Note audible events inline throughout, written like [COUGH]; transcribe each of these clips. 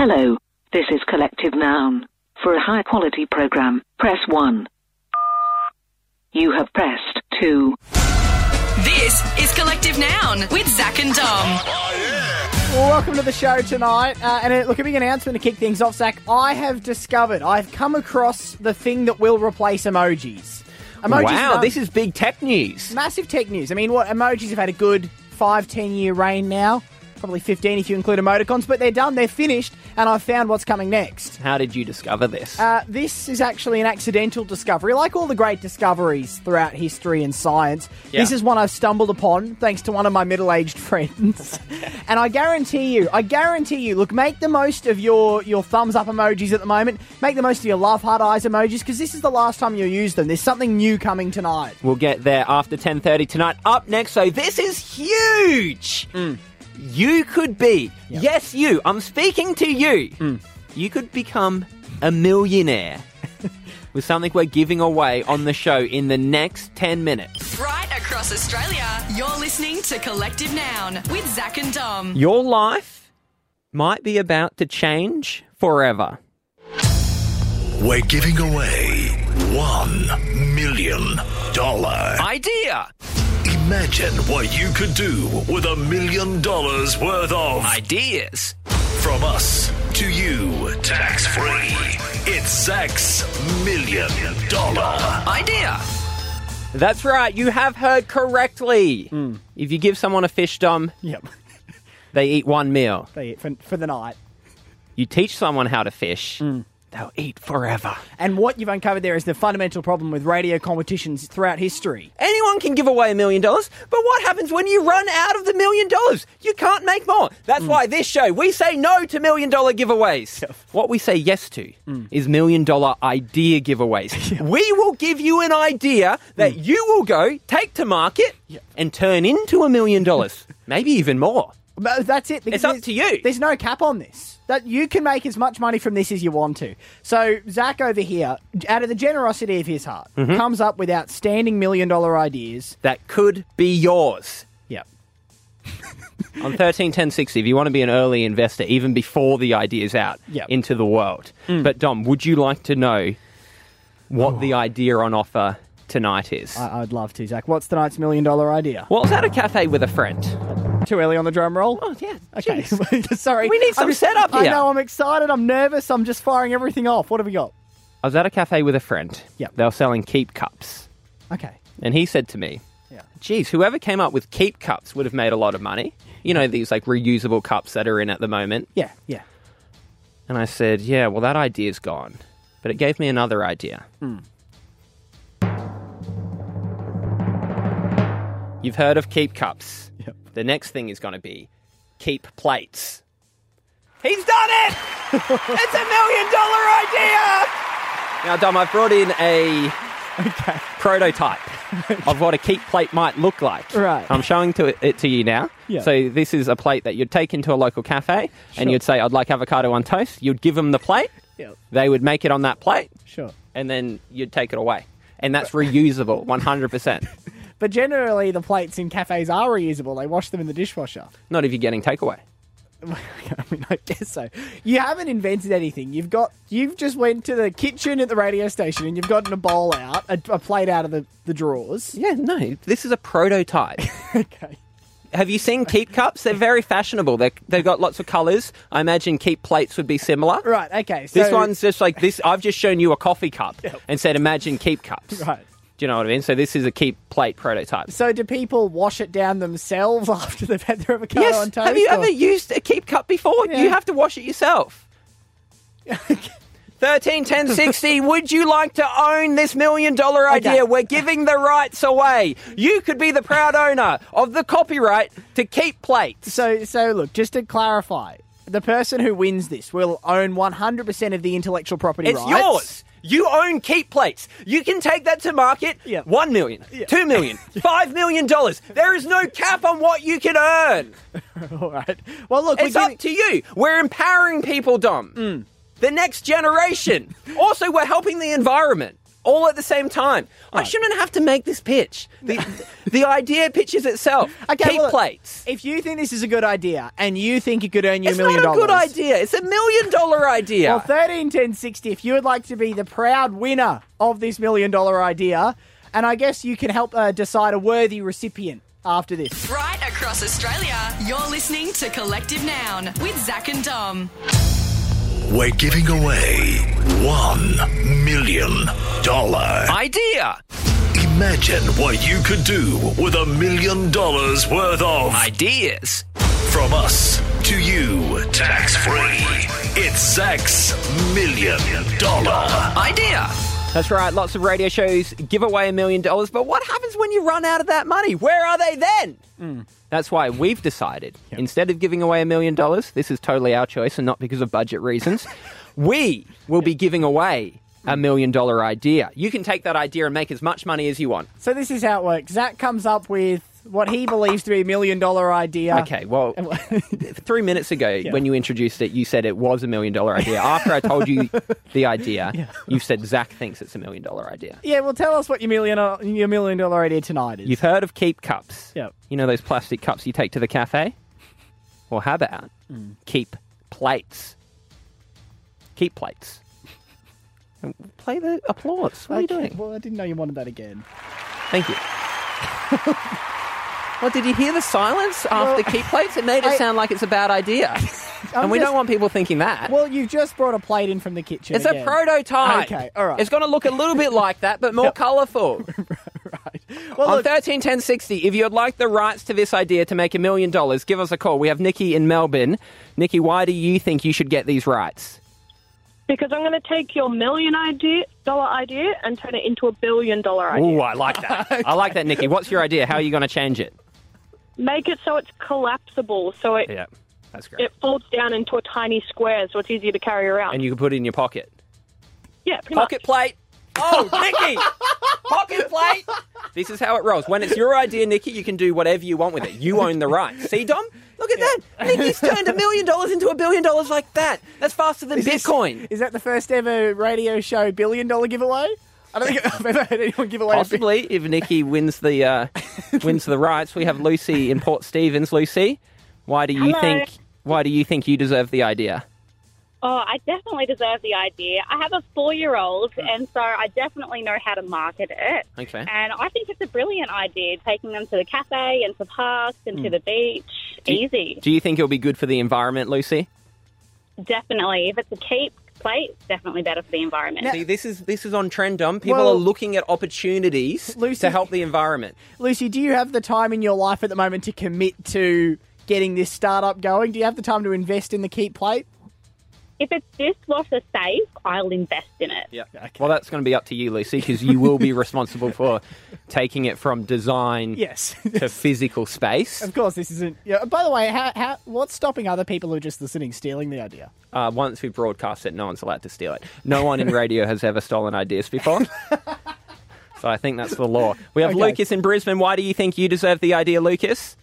Hello, this is Collective Noun. For a high quality program, press 1. You have pressed 2. This is Collective Noun with Zach and Dom. Well, welcome to the show tonight. Uh, and look, a big announcement to kick things off, Zach. I have discovered, I've come across the thing that will replace emojis. Emojis wow, are this is big tech news. massive tech news. I mean, what emojis have had a good five, ten year reign now. Probably 15 if you include emoticons, but they're done, they're finished, and I've found what's coming next. How did you discover this? Uh, this is actually an accidental discovery, like all the great discoveries throughout history and science. Yeah. This is one I've stumbled upon thanks to one of my middle-aged [LAUGHS] friends, and I guarantee you, I guarantee you, look, make the most of your your thumbs up emojis at the moment. Make the most of your love heart eyes emojis because this is the last time you'll use them. There's something new coming tonight. we'll get there after 10.30 tonight. Up next, so this is huge. You could be, yes, you, I'm speaking to you. Hmm. You could become a millionaire [LAUGHS] with something we're giving away on the show in the next 10 minutes. Right across Australia, you're listening to Collective Noun with Zach and Dom. Your life might be about to change forever. We're giving away $1 million. Idea! Imagine what you could do with a million dollars worth of Ideas! from us to you, tax free. It's Zach's million dollar. Idea! That's right, you have heard correctly. Hmm. If you give someone a fish dom, Yep, they eat one meal. They- for, for the night. You teach someone how to fish, hmm. They'll eat forever. And what you've uncovered there is the fundamental problem with radio competitions throughout history. Anyone can give away a million dollars, but what happens when you run out of the million dollars? You can't make more. That's mm. why this show, we say no to million dollar giveaways. What we say yes to mm. is million dollar idea giveaways. [LAUGHS] We will give you an idea that mm. you will go take to market and turn into a million dollars, [LAUGHS] maybe even more. But that's it. It's up to you. There's no cap on this. That you can make as much money from this as you want to. So Zach over here, out of the generosity of his heart, Mm-hmm. comes up with outstanding million dollar ideas. That could be yours. Yep. [LAUGHS] on thirteen ten sixty, if you want to be an early investor, even before the idea's out Yep. into the world. But Dom, would you like to know what the idea on offer tonight is? I- I'd love to, Zach. What's tonight's million dollar idea? well, I was at a cafe with a friend. Too early on the drum roll? Oh yeah, Okay. jeez. [LAUGHS] Sorry. We need I'm some just- setup here. I know, I'm excited. I'm nervous. I'm just firing everything off. What have we got? I was at a cafe with a friend. Yep. They were selling keep cups, Okay. and he said to me, Yeah. "Geez, whoever came up with keep cups would have made a lot of money. You know these like reusable cups that are in at the moment." Yeah, yeah. And I said, Yeah, well, that idea's gone. But it gave me another idea. Hmm. You've heard of keep cups. Yep. The next thing is going to be keep plates. He's done it! [LAUGHS] it's a million dollar idea! Now, Dom, I've brought in a Okay. prototype of what a keep plate might look like. Right. I'm showing to it, it to you now. Yeah. So this is a plate that you'd take into a local cafe Sure. and you'd say, I'd like avocado on toast. You'd give them the plate. Yeah. They would make it on that plate Sure. and then you'd take it away. And that's reusable, [LAUGHS] 100%. But generally, the plates in cafes are reusable. They wash them in the dishwasher. Not if you're getting takeaway. [LAUGHS] I mean, I guess so. You haven't invented anything. You've got you've just went to the kitchen at the radio station and you've gotten a bowl out, a, a plate out of the, the drawers. Yeah, no, this is a prototype. [LAUGHS] Okay. Have you seen keep cups? They're very fashionable. They're, they've got lots of colours. I imagine keep plates would be similar. Right. Okay. So This one's just like this. I've just shown you a coffee cup [LAUGHS] and said, imagine keep cups. right. Do you know what I mean? So this is a keep plate prototype. So do people wash it down themselves [LAUGHS] after they've had their avocado on Yes. toast? Have you or- ever used a keep cup before? Yeah. You have to wash it yourself. [LAUGHS] Thirteen ten sixty. Would you like to own this million dollar idea? Okay. We're giving the rights away. You could be the proud owner of the copyright to keep plates. So so look, just to clarify, the person who wins this will own 100% of the intellectual property It's rights. yours. You own keep plates. You can take that to market. Yeah. One million, two million, [LAUGHS] five million dollars. There is no cap on what you can earn. [LAUGHS] All right. Well, look, It's up to you. We're empowering people, Dom. Mm. The next generation. [LAUGHS] also, we're helping the environment. All at the same time. I shouldn't have to make this pitch. The, [LAUGHS] the idea pitches itself. Okay, Keep well, plates. If you think this is a good idea and you think it could earn you It's a million not a dollars, good idea. It's a million dollar idea. Well, thirteen ten sixty. If you would like to be the proud winner of this million dollar idea, and I guess you can help uh, decide a worthy recipient after this. Right across Australia, you're listening to Collective Noun with Zach and Dom. We're giving away $1 million. idea. Imagine what you could do with a million dollars worth of Ideas. from us to you, tax free. It's Zach's million dollar Idea. That's right. Lots of radio shows give away a million dollars, but what happens when you run out of that money? Where are they then? Hmm. That's why we've decided instead of giving away a million dollars, this is totally our choice and not because of budget reasons, [LAUGHS] we will be giving away a hmm. million dollar idea. You can take that idea and make as much money as you want. So this is how it works. Zach comes up with what he believes to be a million dollar idea. Okay, well, [LAUGHS] three minutes ago when you introduced it, you said it was a million dollar idea. [LAUGHS] After I told you [LAUGHS] the idea, you said Zach thinks it's a million dollar idea. Yeah, well, tell us what your million your million dollar idea tonight is. You've heard of keep cups. Yep. You know those plastic cups you take to the cafe? Well, how about mm. keep plates? Keep plates. And Play the applause. What are you doing? Well, I didn't know you wanted that again. Thank you. Well, did you hear the silence after Well, keep plates? It made it I- sound like it's a bad idea. [LAUGHS] and we just- don't want people thinking that. Well, you've just brought a plate in from the kitchen. it's again. a prototype. Okay, all right. It's going to look a little bit like that, but more [LAUGHS] colourful. [LAUGHS] right. Well, On look, thirteen ten sixty, if you'd like the rights to this idea to make a million dollars, give us a call. We have Nikki in Melbourne. Nikki, why do you think you should get these rights? Because I'm going to take your million idea, dollar idea and turn it into a billion dollar idea. Ooh, I like that. I like that, Nikki. What's your idea? How are you going to change it? Make it so it's collapsible, so it Yeah, that's great. it folds down into a tiny square, so it's easier to carry around. And you can put it in your pocket. yeah, pretty Pocket much. plate. Oh, [LAUGHS] Nikki! Pocket plate. This is how it rolls. When it's your idea, Nikki, you can do whatever you want with it. You own the rights. See, Dom? Look at that. Nikki's turned a million dollars into a billion dollars like that. That's faster than is this- Bitcoin. Is that the first ever radio show billion dollar giveaway? I don't think [LAUGHS] I've ever heard anyone give away a Possibly, if Nikki wins the uh, [LAUGHS] wins the rights, we have Lucy in Port Stephens. Lucy, why do you Hello. think why do you think you deserve the idea? Oh, I definitely deserve the idea. I have a four year old, and so I definitely know how to market it. Okay. And I think it's a brilliant idea, taking them to the cafe and to parks and to the beach. Easy. Do you think it'll be good for the environment, Lucy? Definitely. If it's a keep plate, it's definitely better for the environment. See, this is this is on trend, Dom. People Well- are looking at opportunities Lucy- to help the environment. Lucy, do you have the time in your life at the moment to commit to getting this startup going? Do you have the time to invest in the keep plate? If it's dishwasher safe, I'll invest in it. Yeah. Well, that's going to be up to you, Lucy, because you will be responsible for taking it from design Yes. to [LAUGHS] physical space. of course, this isn't. Yeah. By the way, how, how, what's stopping other people who are just listening stealing the idea? Uh, once we broadcast it, no one's allowed to steal it. No one in radio has ever stolen ideas before. [LAUGHS] so I think that's the law. We have Okay. Lucas in Brisbane. Why do you think you deserve the idea, Lucas?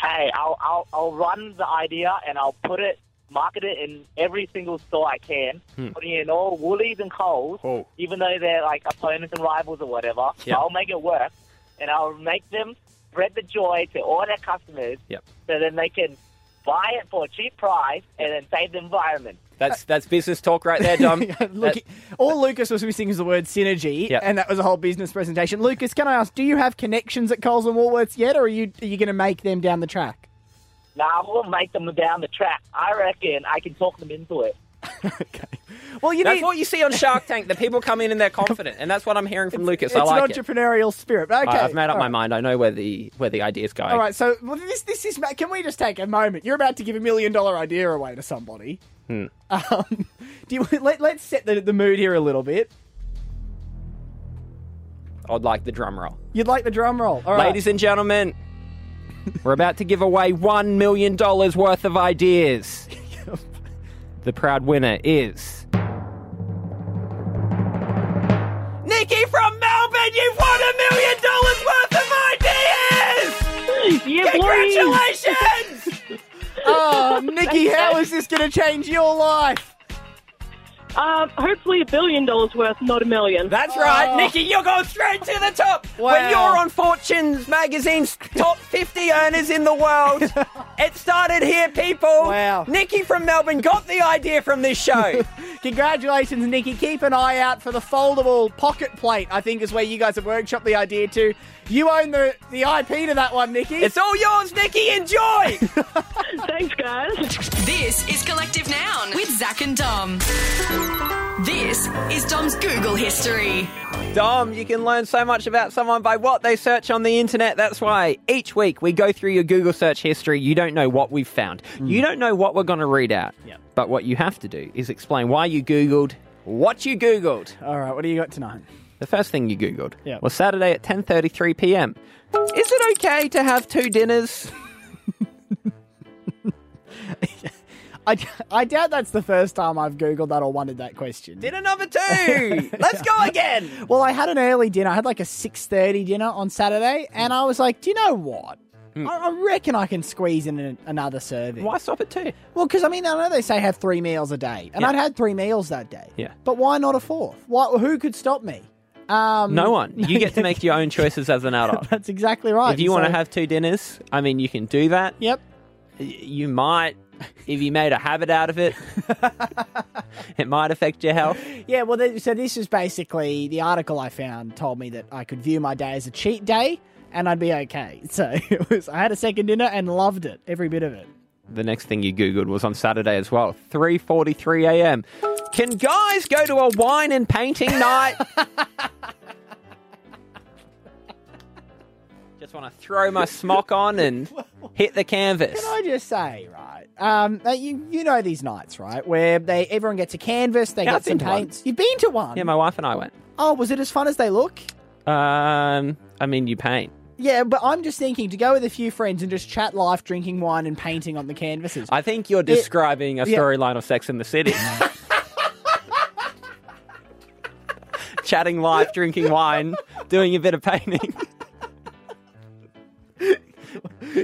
hey, I'll, I'll, I'll run the idea and I'll put it, market it in every single store I can, hmm. putting in all Woolies and Coles, Oh. even though they're like opponents and rivals or whatever. Yeah. I'll make it work and I'll make them spread the joy to all their customers Yep. so then they can buy it for a cheap price and then save the environment. That's that's business talk right there, Dom. [LAUGHS] Look, all Lucas was missing is the word synergy, Yep. and that was a whole business presentation. Lucas, can I ask, do you have connections at Coles and Woolworths yet, or are you are you going to make them down the track? Now, I will make them down the track. I reckon I can talk them into it. [LAUGHS] okay. Well, you that's need. what you see on Shark Tank. The people come in and they're confident, and that's what I'm hearing from Lucas. it's I like an it. entrepreneurial spirit. but Okay, I- I've made up all my right. mind. I know where the where the idea's going. All right, so well, this this is. Can we just take a moment? You're about to give a million dollar idea away to somebody. Hmm. Um, [LAUGHS] do you let let's set the the mood here a little bit. I'd like the drum roll. You'd like the drum roll, all right? Ladies and gentlemen, [LAUGHS] we're about to give away $1 million worth of ideas. [LAUGHS] the proud winner is. Nikki from Melbourne, you've won a million dollars worth of ideas! Yeah. Congratulations! [LAUGHS] Oh, Nikki, how is this going to change your life? Um, hopefully a billion dollars worth, not a million. That's Oh. right, Nikki. You're going straight to the top. When you're on Fortune's magazine's top 50 earners in the world, [LAUGHS] it started here, people. Wow. Nikki from Melbourne got the idea from this show. [LAUGHS] Congratulations, Nikki. Keep an eye out for the foldable pocket plate, I think is where you guys have workshopped the idea to. You own the, the IP to that one, Nikki. it's all yours, Nikki. Enjoy. [LAUGHS] Thanks, guys. This is Collective Noun with Zach and Dom. This is Dom's Google history. Dom, you can learn so much about someone by what they search on the internet. That's why each week we go through your Google search history. You don't know what we've found. Hmm. You don't know what we're going to read out. Yep. But what you have to do is explain why you Googled what you Googled. All right, what do you got tonight? The first thing you googled Yep. was Saturday at 10:33 p.m. Is it okay to have two dinners? [LAUGHS] [LAUGHS] I, [LAUGHS] I doubt that's the first time I've Googled that or wondered that question. Dinner number 2. [LAUGHS] Let's go again. Well, I had an early dinner. I had like a 6.30 dinner on Saturday, and I was like, do you know what? I, I reckon I can squeeze in an, another serving. Why stop at 2? Well, because I mean, I know they say have three meals a day, and Yeah. I'd had three meals that day. Yeah. But why not a fourth? Why, who could stop me? Um, No one. You get to make your own [LAUGHS] choices as an adult. That's exactly right. If you want to have two dinners, I mean, you can do that. Yep. You might, if you made a habit out of it, [LAUGHS] it might affect your health. Yeah, well, th- so this is basically the article I found told me that I could view my day as a cheat day and I'd be okay. [LAUGHS] So it was, I had a second dinner and loved it, every bit of it. The next thing you googled was on Saturday as well, 3:43 a.m. Can guys go to a wine and painting night? [LAUGHS] Just want to throw my smock on and [LAUGHS] hit the canvas. Can I just say, right? Um, you you know these nights, right? Where they everyone gets a canvas, they Yeah, get some been to one. paints. You've been to one? Yeah, my wife and I went. oh, was it as fun as they look? Um, I mean, you paint. Yeah, but I'm just thinking to go with a few friends and just chat life, drinking wine, and painting on the canvases. I think you're describing a yeah. storyline of Sex in the City. [LAUGHS] Chatting life, drinking wine, doing a bit of painting.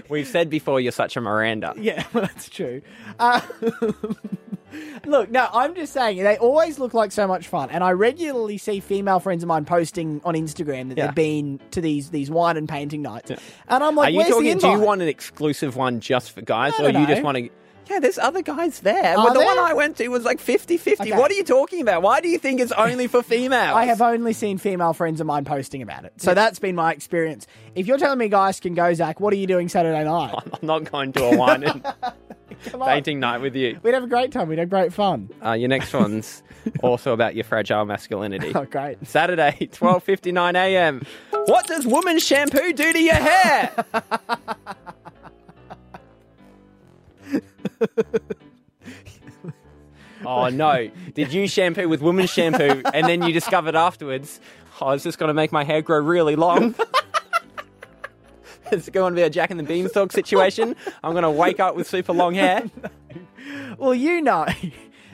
We've said before you're such a Miranda. Yeah, [LAUGHS] well, that's true. Uh, [LAUGHS] look, no, I'm just saying they always look like so much fun, and I regularly see female friends of mine posting on Instagram that Yeah. they've been to these these wine and painting nights, and I'm like, Are you "Where's the talking? Do you want an exclusive one just for guys, or you just want to? Yeah, there's other guys there. Are well, the there? one I went to was like 50-50. Okay. What are you talking about? Why do you think it's only for females? I have only seen female friends of mine posting about it, so that's been my experience. If you're telling me guys can go, Zach, what are you doing Saturday night? [LAUGHS] I'm not going to a wine and [LAUGHS] painting night with you. We'd have a great time. We'd have great fun. Uh, your next one's [LAUGHS] also about your fragile masculinity. Oh, great. Saturday, 12:59 a.m. What does woman shampoo do to your hair? Oh no! Did you shampoo with woman's shampoo and then you discovered afterwards, oh, is just going to make my hair grow really long? [LAUGHS] Is it going to be a Jack and the Beanstalk situation? I'm going to wake up with super long hair. [LAUGHS] Well, you know.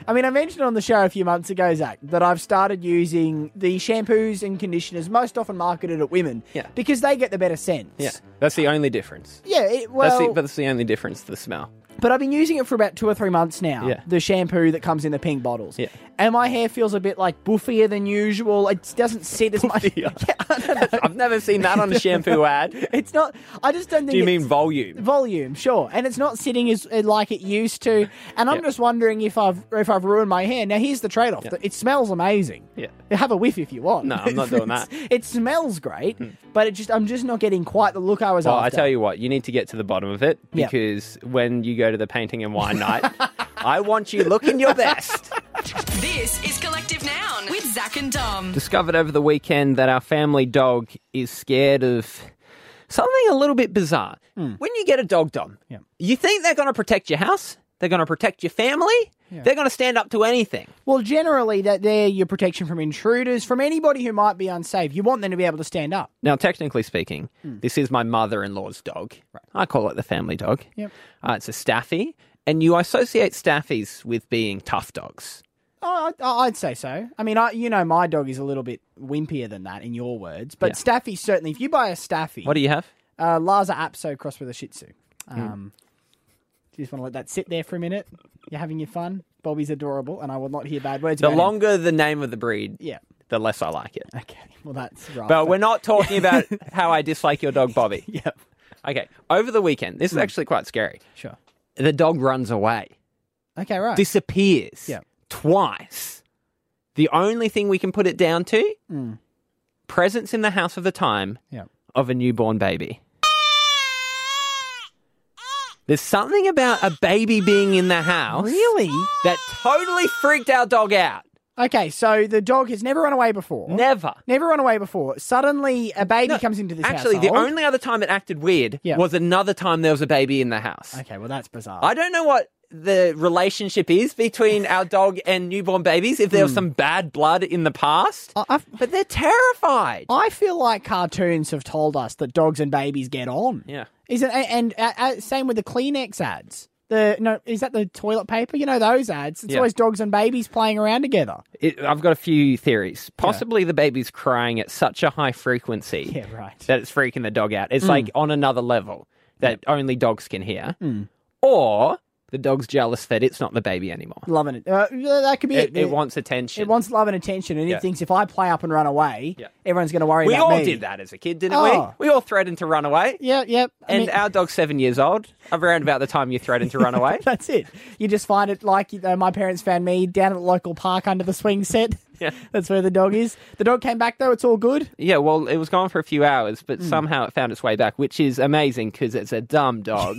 I mean, I mentioned on the show a few months ago, Zach, that I've started using the shampoos and conditioners most often marketed at women Yeah. because they get the better scents. Yeah, that's the only difference. Yeah, it, well, That's the, that's the only difference. The smell. But I've been using it for about two or three months now. Yeah. The shampoo that comes in the pink bottles. Yeah. And my hair feels a bit like buffier than usual. It doesn't sit as much. [LAUGHS] Yeah, I don't know. I've never seen that on a shampoo ad. It's not. I just don't think. Do you mean volume? volume? Sure, and it's not sitting as uh, like it used to. And I'm just wondering if I've if I've ruined my hair. Now here's the trade off. It smells amazing. Yeah. Have a whiff if you want. No, I'm not doing that. [LAUGHS] It smells great, but it just I'm just not getting quite the look I was Well, I tell you what, you need to get to the bottom of it because when you go to the painting and wine night, [LAUGHS] I want you looking your best. This is Collective Noun with Zach and Dom. Discovered over the weekend that our family dog is scared of something a little bit bizarre. When you get a dog, Dom, Hmm. Yeah. you think they're going to protect your house? They're going to protect your family? They're going to stand up to anything. Well, generally that they're your protection from intruders, from anybody who might be unsafe. You want them to be able to stand up. Now, technically speaking, Hmm. this is my mother-in-law's dog. I call it the family dog. Yep. Uh, it's a staffy, and you associate staffies with being tough dogs. Oh, I'd say so. I mean, I, you know, my dog is a little bit wimpier than that, in your words. But Yeah. Staffy certainly. If you buy a Staffy, What do you have? uh, Lhasa Apso crossed with a Shih Tzu. Um, you just want to let that sit there for a minute? You're having your fun. Bobby's adorable, and I will not hear bad words. The about him. longer the name of the breed, Yeah. the less I like it. Okay. Well, that's right. But we're not talking about [LAUGHS] how I dislike your dog, Bobby. [LAUGHS] Yep. Okay. Over the weekend, Hmm. this is actually quite scary. Sure. The dog runs away, Okay. Right. disappears Yeah. twice. The only thing we can put it down to presence in the house of the time Hmm. Yeah. of a newborn baby. There's something about a baby being in the house Really? that totally freaked our dog out. Okay. So the dog has never run away before. Never. Never run away before. Suddenly, a baby No, comes into this house. Actually, the household. only other time it acted weird Yeah. was another time there was a baby in the house. Okay. Well, that's bizarre. I don't know what the relationship is between [LAUGHS] our dog and newborn babies, if there was some bad blood in the past. I- I've- but they're terrified. I feel like cartoons have told us that dogs and babies get on. Yeah. Isn't and uh, uh, same with the Kleenex ads. The no, is that the toilet paper? You know those ads. It's Yeah. always dogs and babies playing around together. It, I've got a few theories. Possibly the baby's crying at such a high frequency [LAUGHS] Yeah, right. that it's freaking the dog out. It's like on another level that only dogs can hear. Or the dog's jealous that it's not the baby anymore. Loving it. Uh, that could be it. It, it wants attention. It wants love and attention, and Yeah. it thinks if I play up and run away, Yeah. everyone's going to worry about it. we about all me. did that as a kid, didn't Oh. we? We all threatened to run away. Yeah, yep. I And mean- our dog's seven years old. Around about the time you threatened to run away. [LAUGHS] That's it. You just find it like uh, my parents found me down at the local park under the swing set. Yeah. [LAUGHS] That's where the dog is. The dog came back though. It's all good. Yeah, well, it was gone for a few hours, but Hmm. somehow it found its way back, which is amazing because it's a dumb dog.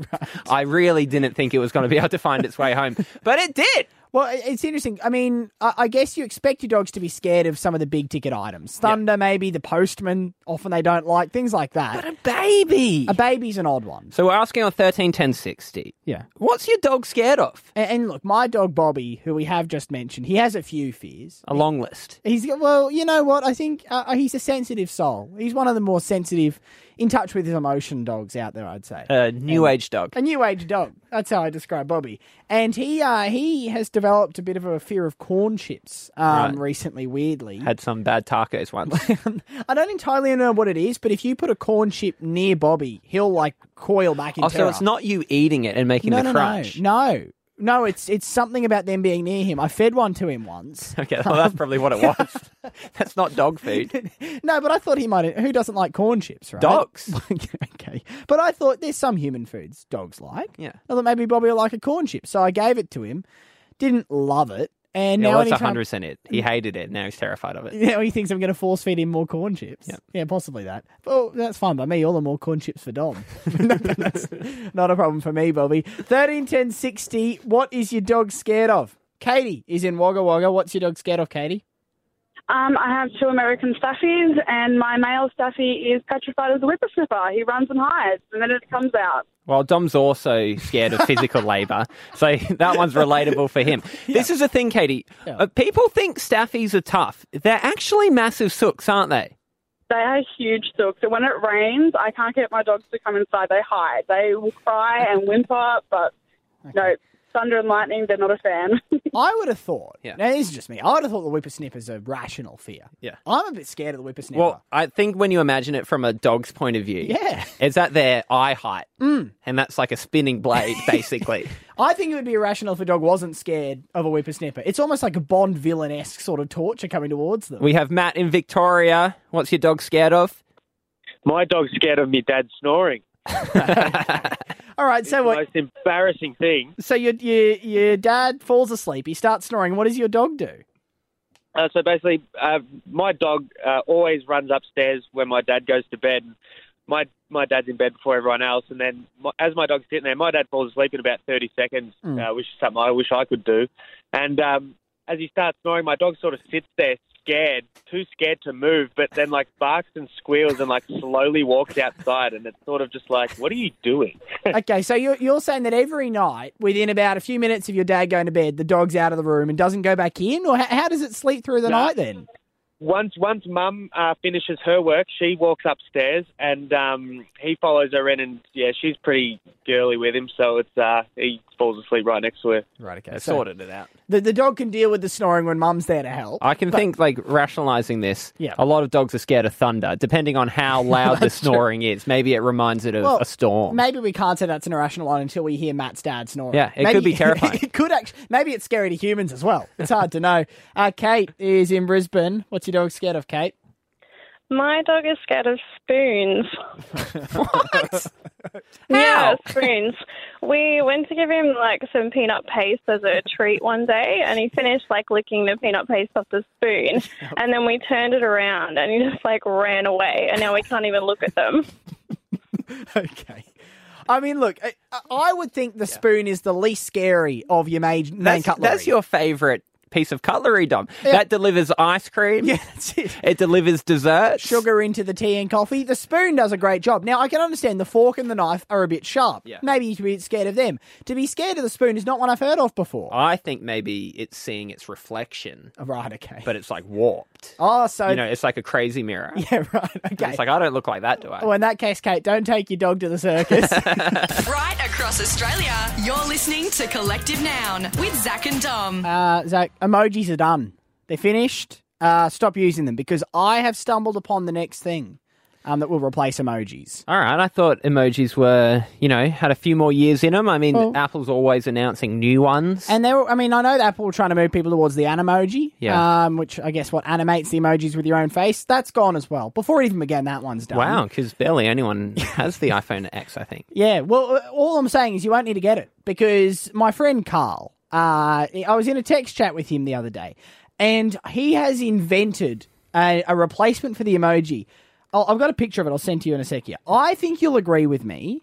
[LAUGHS] I really didn't think it was going to be able to find its way home, but it did. Well, it's interesting. I mean, I guess you expect your dogs to be scared of some of the big ticket items. Thunder, maybe the postman. Often they don't like things like that. But a baby. A baby's an odd one. So we're asking on thirteen ten sixty. Yeah. What's your dog scared of? And, and look, my dog Bobby, who we have just mentioned, he has a few fears. A long list. He's well, you know what? I think uh, he's a sensitive soul. He's one of the more sensitive, in touch with his emotion dogs out there. I'd say. A new age dog. a new age dog. That's how I describe Bobby. And he uh, he has developed a bit of a fear of corn chips um, Right. recently, weirdly. Had some bad tacos once. [LAUGHS] I don't entirely know what it is, but if you put a corn chip near Bobby, he'll like coil back in oh, so it's not you eating it and making no, the no, crunch. no, no, no. It's it's something about them being near him. I fed one to him once. [LAUGHS] Okay, well, that's probably what it was. [LAUGHS] that's not dog food. No, but I thought he might. Who doesn't like corn chips, right? Dogs. okay, but I thought there's some human foods dogs like. Yeah. I thought maybe Bobby will like a corn chip, so I gave it to him. Didn't love it, and Yeah, now well, that's hundred percent it. He hated it. Now he's terrified of it. [LAUGHS] Now he thinks I'm going to force feed him more corn chips. Yeah, possibly that. Well, that's fine by me. All the more corn chips for Dom. [LAUGHS] that's not a problem for me, Bobby. Thirteen ten sixty. What is your dog scared of? Katie is in Wagga Wagga. What's your dog scared of, Katie? Um, I have two American staffies, and my male staffy is petrified as a whipper snipper. He runs and hides, and then it comes out. Well, Dom's also scared of physical [LAUGHS] labour, so [LAUGHS] that one's relatable for him. This is the thing, Katie. Uh, people think staffies are tough. They're actually massive sooks, aren't they? They are huge sooks. So when it rains, I can't get my dogs to come inside. They hide. They will cry and whimper, but no, thunder and lightning, they're not a fan. [LAUGHS] I would have thought. Yeah. Now this is just me. I would have thought the whipper snipper's a rational fear. Yeah. I'm a bit scared of the whipper snipper. Well, I think when you imagine it from a dog's point of view, Yeah. it's at their eye height, mm. and that's like a spinning blade, basically. [LAUGHS] I think it would be irrational if a dog wasn't scared of a whipper snipper. It's almost like a Bond villain esque sort of torture coming towards them. we have Matt in Victoria. What's your dog scared of? My dog's scared of me dad snoring. [LAUGHS] All right, so the what? most embarrassing thing. So your, your your dad falls asleep. He starts snoring. What does your dog do? Uh, so basically, uh, my dog uh, always runs upstairs when my dad goes to bed. My my dad's in bed before everyone else, and then my, as my dog's sitting there, my dad falls asleep in about thirty seconds, uh, which is something I wish I could do. And um, as he starts snoring, my dog sort of sits there, scared, too scared to move, but then like barks and squeals and like slowly walks outside, and it's sort of just like, what are you doing? [LAUGHS] okay, so you're you're saying that every night, within about a few minutes of your dad going to bed, the dog's out of the room and doesn't go back in, or how, how does it sleep through the No. night then? Once once Mum uh, finishes her work, she walks upstairs and um, he follows her in, and yeah, she's pretty girly with him, so it's uh, he falls asleep right next to her. Right, okay. They So sorted it out. the, the dog can deal with the snoring when mum's there to help. I can but- think like rationalizing this. Yeah. A lot of dogs are scared of thunder, depending on how [LAUGHS] loud the That's true. snoring is. Maybe it reminds it of Well, a storm. Maybe we can't say that's an irrational one until we hear Matt's dad snoring. Yeah, it Maybe- could be [LAUGHS] terrifying. it could actually. Maybe it's scary to humans as well. It's hard to know. Uh, Kate is in Brisbane. What's your dog scared of, Kate? My dog is scared of spoons. what? [LAUGHS] Yeah, spoons. We went to give him like some peanut paste as a treat one day, and he finished like licking the peanut paste off the spoon, and then we turned it around, and he just like ran away, and now we can't even look at them. [LAUGHS] okay. I mean, look, I, I would think the spoon is the least scary of your main, main That's, cutlery. that's your favorite piece of cutlery, Dom. Yeah. That delivers ice cream. Yeah, it. It delivers dessert. Sugar into the tea and coffee. The spoon does a great job. Now, I can understand the fork and the knife are a bit sharp. Yeah. Maybe you should be scared of them. To be scared of the spoon is not one I've heard of before. I think maybe it's seeing its reflection, Right, okay. but it's like warped. Oh, so. You know, it's like a crazy mirror. [LAUGHS] yeah, right, okay. It's like, I don't look like that, do I? Well, in that case, Kate, don't take your dog to the circus. [LAUGHS] [LAUGHS] Right across Australia, you're listening to Collective Noun with Zach and Dom. uh, Zach, emojis are done. They're finished. Uh, stop using them because I have stumbled upon the next thing um, that will replace emojis. All right, I thought emojis were, you know, had a few more years in them. I mean, Well- Apple's always announcing new ones. And there, I mean, I know that Apple were trying to move people towards the Animoji, Yeah. um, which I guess what animates the emojis with your own face. That's gone as well. Before it even began, that one's done. wow, because barely anyone [LAUGHS] has the iPhone X, I think. Yeah, well, uh, all I'm saying is you won't need to get it because my friend Carl, uh, I was in a text chat with him the other day, and he has invented a, a replacement for the emoji. I'll, I've got a picture of it. I'll send to you in a sec here. I think you'll agree with me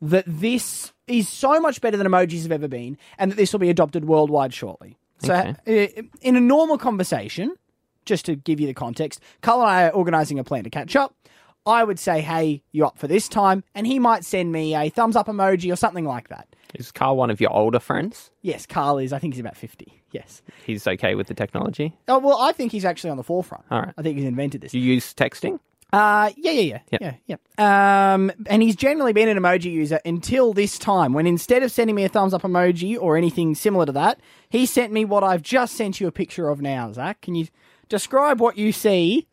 that this is so much better than emojis have ever been, and that this will be adopted worldwide shortly. So, uh, in a normal conversation, just to give you the context, Carl and I are organising a plan to catch up. I would say, hey, you up for this time? And he might send me a thumbs up emoji or something like that. Is Carl one of your older friends? Yes, Carl is. I think he's about 50. Yes. He's okay with the technology. Oh, well, I think he's actually on the forefront. All right. I think he's invented this. You use texting? Uh, yeah, yeah, yeah, Yep. yeah, yeah. Um, and he's generally been an emoji user until this time, when instead of sending me a thumbs up emoji or anything similar to that, he sent me what I've just sent you a picture of now. Zach, can you describe what you see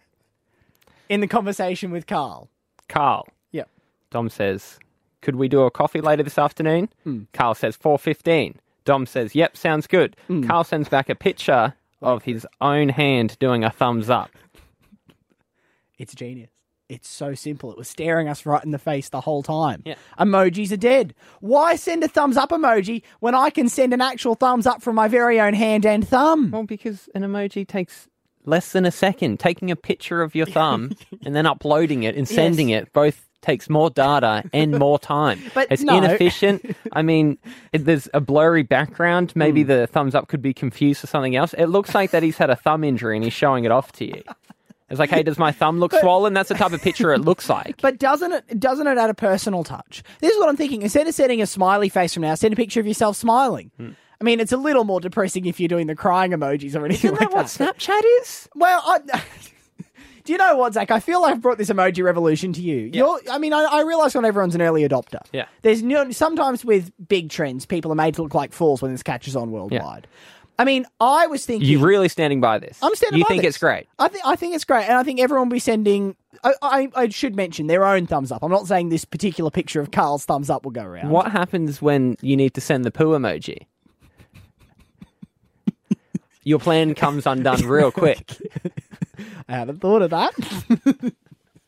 in the conversation with Carl? Carl. Yep. Dom says, "Could we do a coffee later this afternoon?" Hmm. Carl says, 4.15. Dom says, "Yep, sounds good." Hmm. Carl sends back a picture of his own hand doing a thumbs up. It's genius. It's so simple. It was staring us right in the face the whole time. Yeah. Emojis are dead. Why send a thumbs up emoji when I can send an actual thumbs up from my very own hand and thumb? Well, because an emoji takes less than a second. Taking a picture of your thumb [LAUGHS] and then uploading it and sending it both takes more data and more time. [LAUGHS] But it's no. inefficient. [LAUGHS] I mean, it, there's a blurry background. Maybe hmm. the thumbs up could be confused for something else. It looks like that he's had a thumb injury and he's showing it off to you. It's like, hey, does my thumb look [LAUGHS] swollen? That's the type of picture it looks [LAUGHS] like. But doesn't it doesn't it add a personal touch? This is what I'm thinking. Instead of sending a smiley face from now, send a picture of yourself smiling. Hmm. I mean, it's a little more depressing if you're doing the crying emojis or anything Isn't like that what that. Snapchat is? Well, I, [LAUGHS] do you know what, Zach? I feel like I've brought this emoji revolution to you. You're, I mean, I, I realize not everyone's an early adopter. Yeah. There's no, sometimes with big trends, people are made to look like fools when this catches on worldwide. I mean, I was thinking. you're really standing by this? I'm standing You by think this. it's great? I think I think it's great, and I think everyone will be sending. I, I, I should mention their own thumbs up. I'm not saying this particular picture of Carl's thumbs up will go around. What happens when you need to send the poo emoji? [LAUGHS] Your plan comes undone real [LAUGHS] quick. I hadn't thought of that.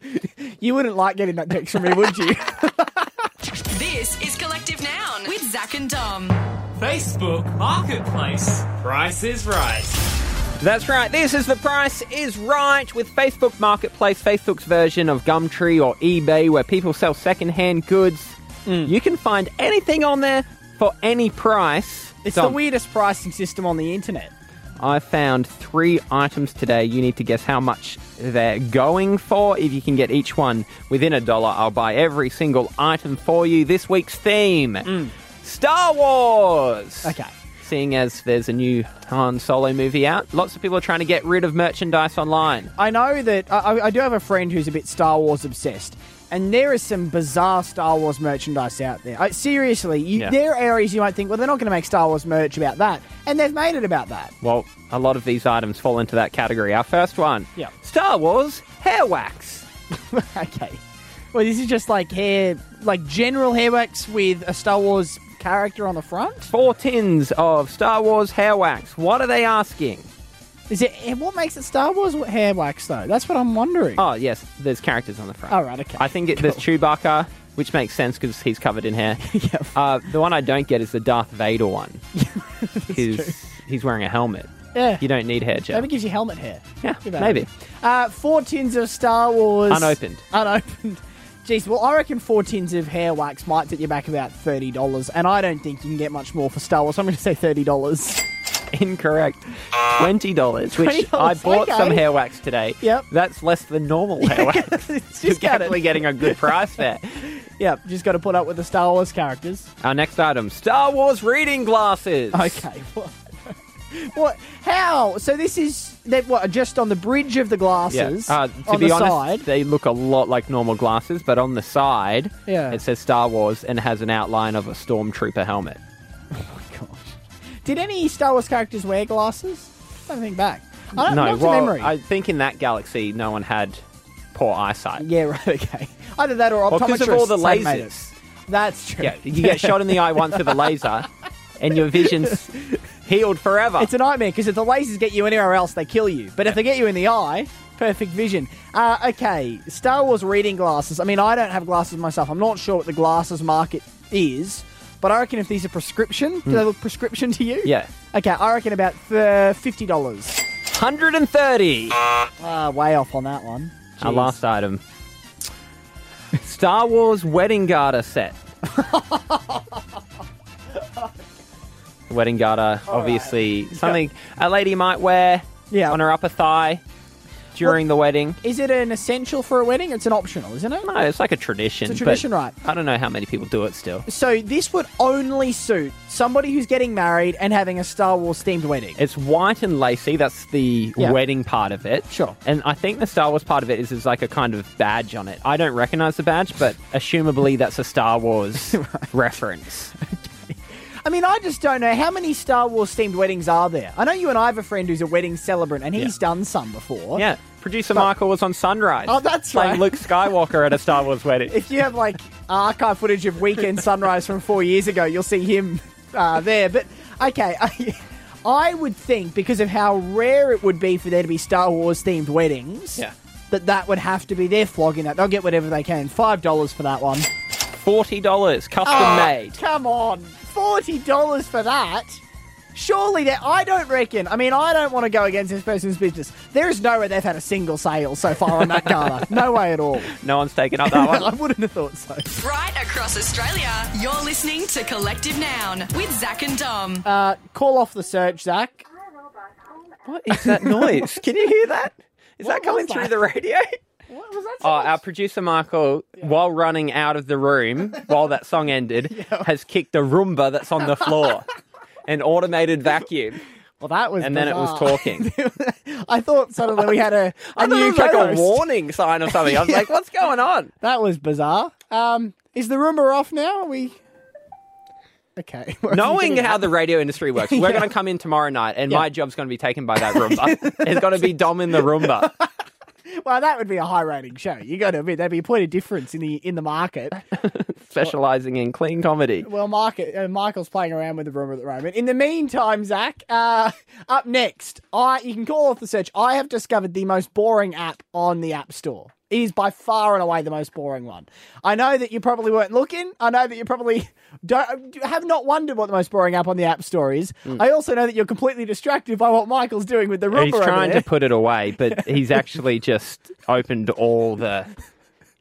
[LAUGHS] you wouldn't like getting that text from me, would you? This is Collective Noun with Zach and Dom. Facebook Marketplace. Price is right. That's right. This is the price is right with Facebook Marketplace, Facebook's version of Gumtree or eBay, where people sell secondhand goods. Hmm. You can find anything on there for any price. it's Dom, the weirdest pricing system on the internet. I found three items today. You need to guess how much they're going for. If you can get each one within a dollar, I'll buy every single item for you. This week's theme mm. Star Wars. Okay. seeing as there's a new Han Solo movie out. Lots of people are trying to get rid of merchandise online. I know that I, I- I do have a friend who's a bit Star Wars obsessed, and there is some bizarre Star Wars merchandise out there. I, seriously, you, Yeah. there are areas you might think, well, they're not going to make Star Wars merch about that, and they've made it about that. Well, a lot of these items fall into that category. Our first one Yeah. Star Wars hair wax. [LAUGHS] okay. Well, this is just like hair, like general hair wax with a Star Wars character on the front. Four tins of Star Wars hair wax. What are they asking? Is it eh, what makes it Star Wars hair wax though? That's what I'm wondering. Oh, yes, there's characters on the front. All right, okay. I think it, there's Chewbacca, which makes sense because he's covered in hair. [LAUGHS] uh, the one I don't get is the Darth Vader one. [LAUGHS] he's, he's wearing a helmet. Yeah. You don't need hair gel. Maybe it gives you helmet hair. Yeah, maybe. Uh, four tins of Star Wars. Unopened. [LAUGHS] Unopened. Jeez, well, I reckon four tins of hair wax might set you back about $30, and I don't think you can get much more for Star Wars. So I'm going to say $30. [LAUGHS] Incorrect. Twenty dollars, which $20, I bought some hair wax today. Yep. That's less than normal [LAUGHS] hair wax. You're just definitely getting a good price there. [LAUGHS] Yep, just got to put up with the Star Wars characters. Our next item: Star Wars reading glasses. Okay. What? what? How? So this is that what? Just on the bridge of the Yeah. glasses Uh, to on be the honest, side. they look a lot like normal glasses, but on the side, Yeah. it says Star Wars and has an outline of a stormtrooper helmet. Did any Star Wars characters wear glasses? I don't think back. I don't, no, not well, memory. I think in that galaxy, no one had poor eyesight. [LAUGHS] Yeah, right. Okay. Either that or optometrists. 'cause of all the had made it. lasers. That's true. Yeah, you get shot in the eye once with a laser, and your vision's [LAUGHS] healed forever. It's a nightmare because if the lasers get you anywhere else, they kill you. But if they get you in the eye, perfect vision. Uh, okay, Star Wars reading glasses. I mean, I don't have glasses myself. I'm not sure what the glasses market is, but I reckon if these are prescription, do they look prescription to you? Hmm. yeah, Okay, I reckon about uh, fifty dollars. hundred and thirty. Uh, way off on that one. Our Jeez. last item: Star Wars wedding garter set. [LAUGHS] wedding garter, obviously something a lady might wear Yeah. on her upper thigh during the wedding. Is it an essential for a wedding? It's an optional, isn't it? No, it's like a tradition. It's a but tradition, right? I don't know how many people do it still. So this would only suit somebody who's getting married and having a Star Wars themed wedding. It's white and lacy. That's the Yeah. wedding part of it. Sure. And I think the Star Wars part of it is is like a kind of badge on it. I don't recognize the badge, but assumably that's a Star Wars [LAUGHS] reference. [LAUGHS] I mean, I just don't know how many Star Wars themed weddings are there. I know you and I have a friend who's a wedding celebrant, and he's done some before. Yeah. Producer Michael was on Sunrise. Oh, that's playing right. Luke Skywalker at a Star Wars [LAUGHS] wedding. If you have like archive footage of Weekend Sunrise from four years ago, you'll see him uh, there. But okay, [LAUGHS] I, I would think because of how rare it would be for there to be Star Wars themed weddings, Yeah. that that would have to be they're flogging that. They'll get whatever they can. Five dollars for that one. Forty dollars, custom Oh, made. Come on, forty dollars for that. Surely that I don't reckon. I mean, I don't want to go against this person's business. There is no way they've had a single sale so far on that garter. [LAUGHS] no way at all. No one's taken up that one. [LAUGHS] I wouldn't have thought so. Right across Australia, you're listening to Collective Noun with Zach and Dom. Uh, call off the search, Zach. what is that noise? [LAUGHS] Can you hear that? Is What that coming was through that? the radio? What was that? Oh, our producer Michael, while running out of the room while that song ended, [LAUGHS] has kicked a Roomba that's on the floor. [LAUGHS] An automated vacuum. well, that was. And then it was bizarre. talking. [LAUGHS] I thought suddenly we had a, a I thought new it was like a co-host. warning sign or something. I was like, what's going on? That was bizarre. Um, is the Roomba off now? Are we. Okay. Knowing how the radio industry works, we're going to come in tomorrow night and my job's going to be taken by that Roomba. it's going to be Dom in the Roomba. [LAUGHS] Well, that would be a high rating show. You got to admit, there'd be a point of difference in the in the market. [LAUGHS] specializing in clean comedy. Well, market, uh, Michael's playing around with the Roomba at the moment. In the meantime, Zach, uh, up next, I you can call off the search. I have discovered the most boring app on the App Store. It is by far and away the most boring one. I know that you probably weren't looking. I know that you probably [LAUGHS] don't have not wondered what the most boring app on the App Store is. Hmm. I also know that you're completely distracted by what Michael's doing with the Roomba. He's trying to put it away, but [LAUGHS] he's actually just opened all the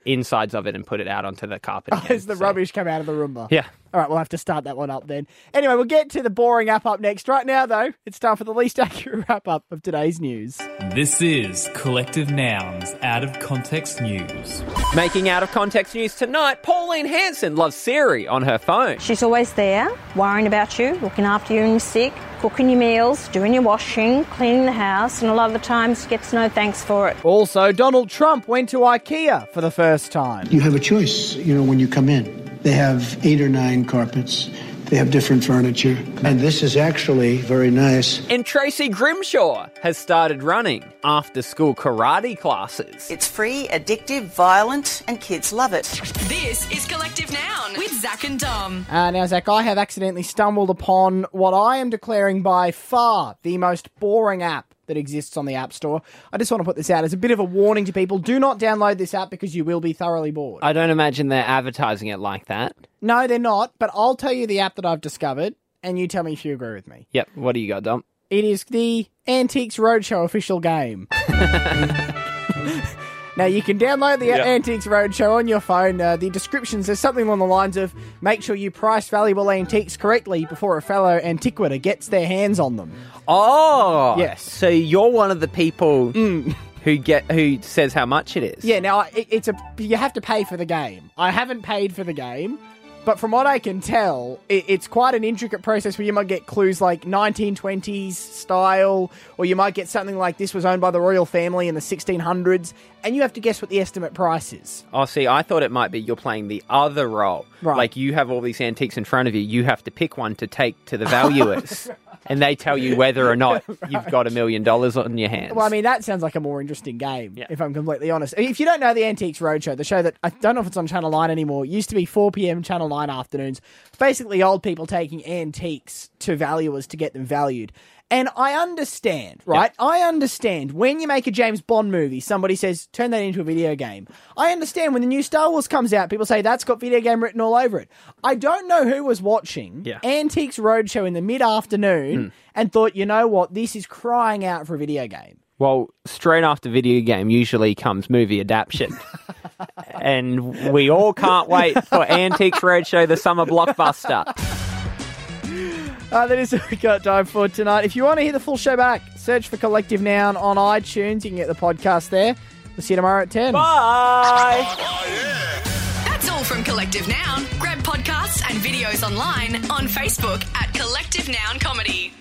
insides of it and put it out onto the carpet. Oh, again. as the So, rubbish come out of the Roomba. Yeah. All right, we'll have to start that one up then. Anyway, we'll get to the boring app up next. Right now, though, it's time for the least [LAUGHS] accurate wrap up of today's news. This is Collective Nouns Out of Context News. Making out of context news tonight, Pauline Hanson loves Siri on her phone. She's always there, worrying about you, looking after you when you're sick, cooking your meals, doing your washing, cleaning the house, and a lot of the times gets no thanks for it. Also, Donald Trump went to IKEA for the first time. You have a choice, you know, when you come in. They have eight or nine carpets. They have different furniture. And this is actually very nice. And Tracy Grimshaw has started running after school karate classes. It's free, addictive, violent, and kids love it. This is Collective Noun with Zach and Dom. Uh, now, Zach, I have accidentally stumbled upon what I am declaring by far the most boring app that exists on the App Store. I just want to put this out as a bit of a warning to people. Do not download this app because you will be thoroughly bored. I don't imagine they're advertising it like that. No, they're not, but I'll tell you the app that I've discovered, and you tell me if you agree with me. Yep. What do you got, Dom? It is the Antiques Roadshow official game. [LAUGHS] now, you can download the Yeah. Antiques Roadshow on your phone. Uh, the description says something along the lines of make sure you price valuable antiques correctly before a fellow antiquator gets their hands on them. Oh, Yes. So you're one of the people who get who says how much it is. Yeah, now it, it's a you have to pay for the game. I haven't paid for the game, but from what I can tell, it, it's quite an intricate process where you might get clues like 1920s style, or you might get something like this was owned by the royal family in the 1600s, and you have to guess what the estimate price is. Oh, see, I thought it might be you're playing the other role. Right. Like you have all these antiques in front of you. You have to pick one to take to the valuers, [LAUGHS] and they tell you whether or not [LAUGHS] you've got a million dollars on your hands. Well, I mean, that sounds like a more interesting game, if I'm completely honest. If you don't know the Antiques Roadshow, the show that I don't know if it's on Channel 9 anymore, it used to be 4 p.m. Channel 9 afternoons. Basically, old people taking antiques to valuers to get them valued. And I understand, right? I understand when you make a James Bond movie, somebody says, turn that into a video game. I understand when the new Star Wars comes out, people say that's got video game written all over it. I don't know who was watching Yeah. Antiques Roadshow in the mid afternoon hmm. and thought, you know what, this is crying out for a video game. Well, straight after video game usually comes movie adaptation. [LAUGHS] and we all can't wait for Antiques Roadshow, the summer blockbuster. Uh, that is [LAUGHS] what we've got time for tonight. If you want to hear the full show back, search for Collective Noun on iTunes. You can get the podcast there. We'll see you tomorrow at 10. Bye. That's all from Collective Noun. Grab podcasts and videos online on Facebook at Collective Noun Comedy.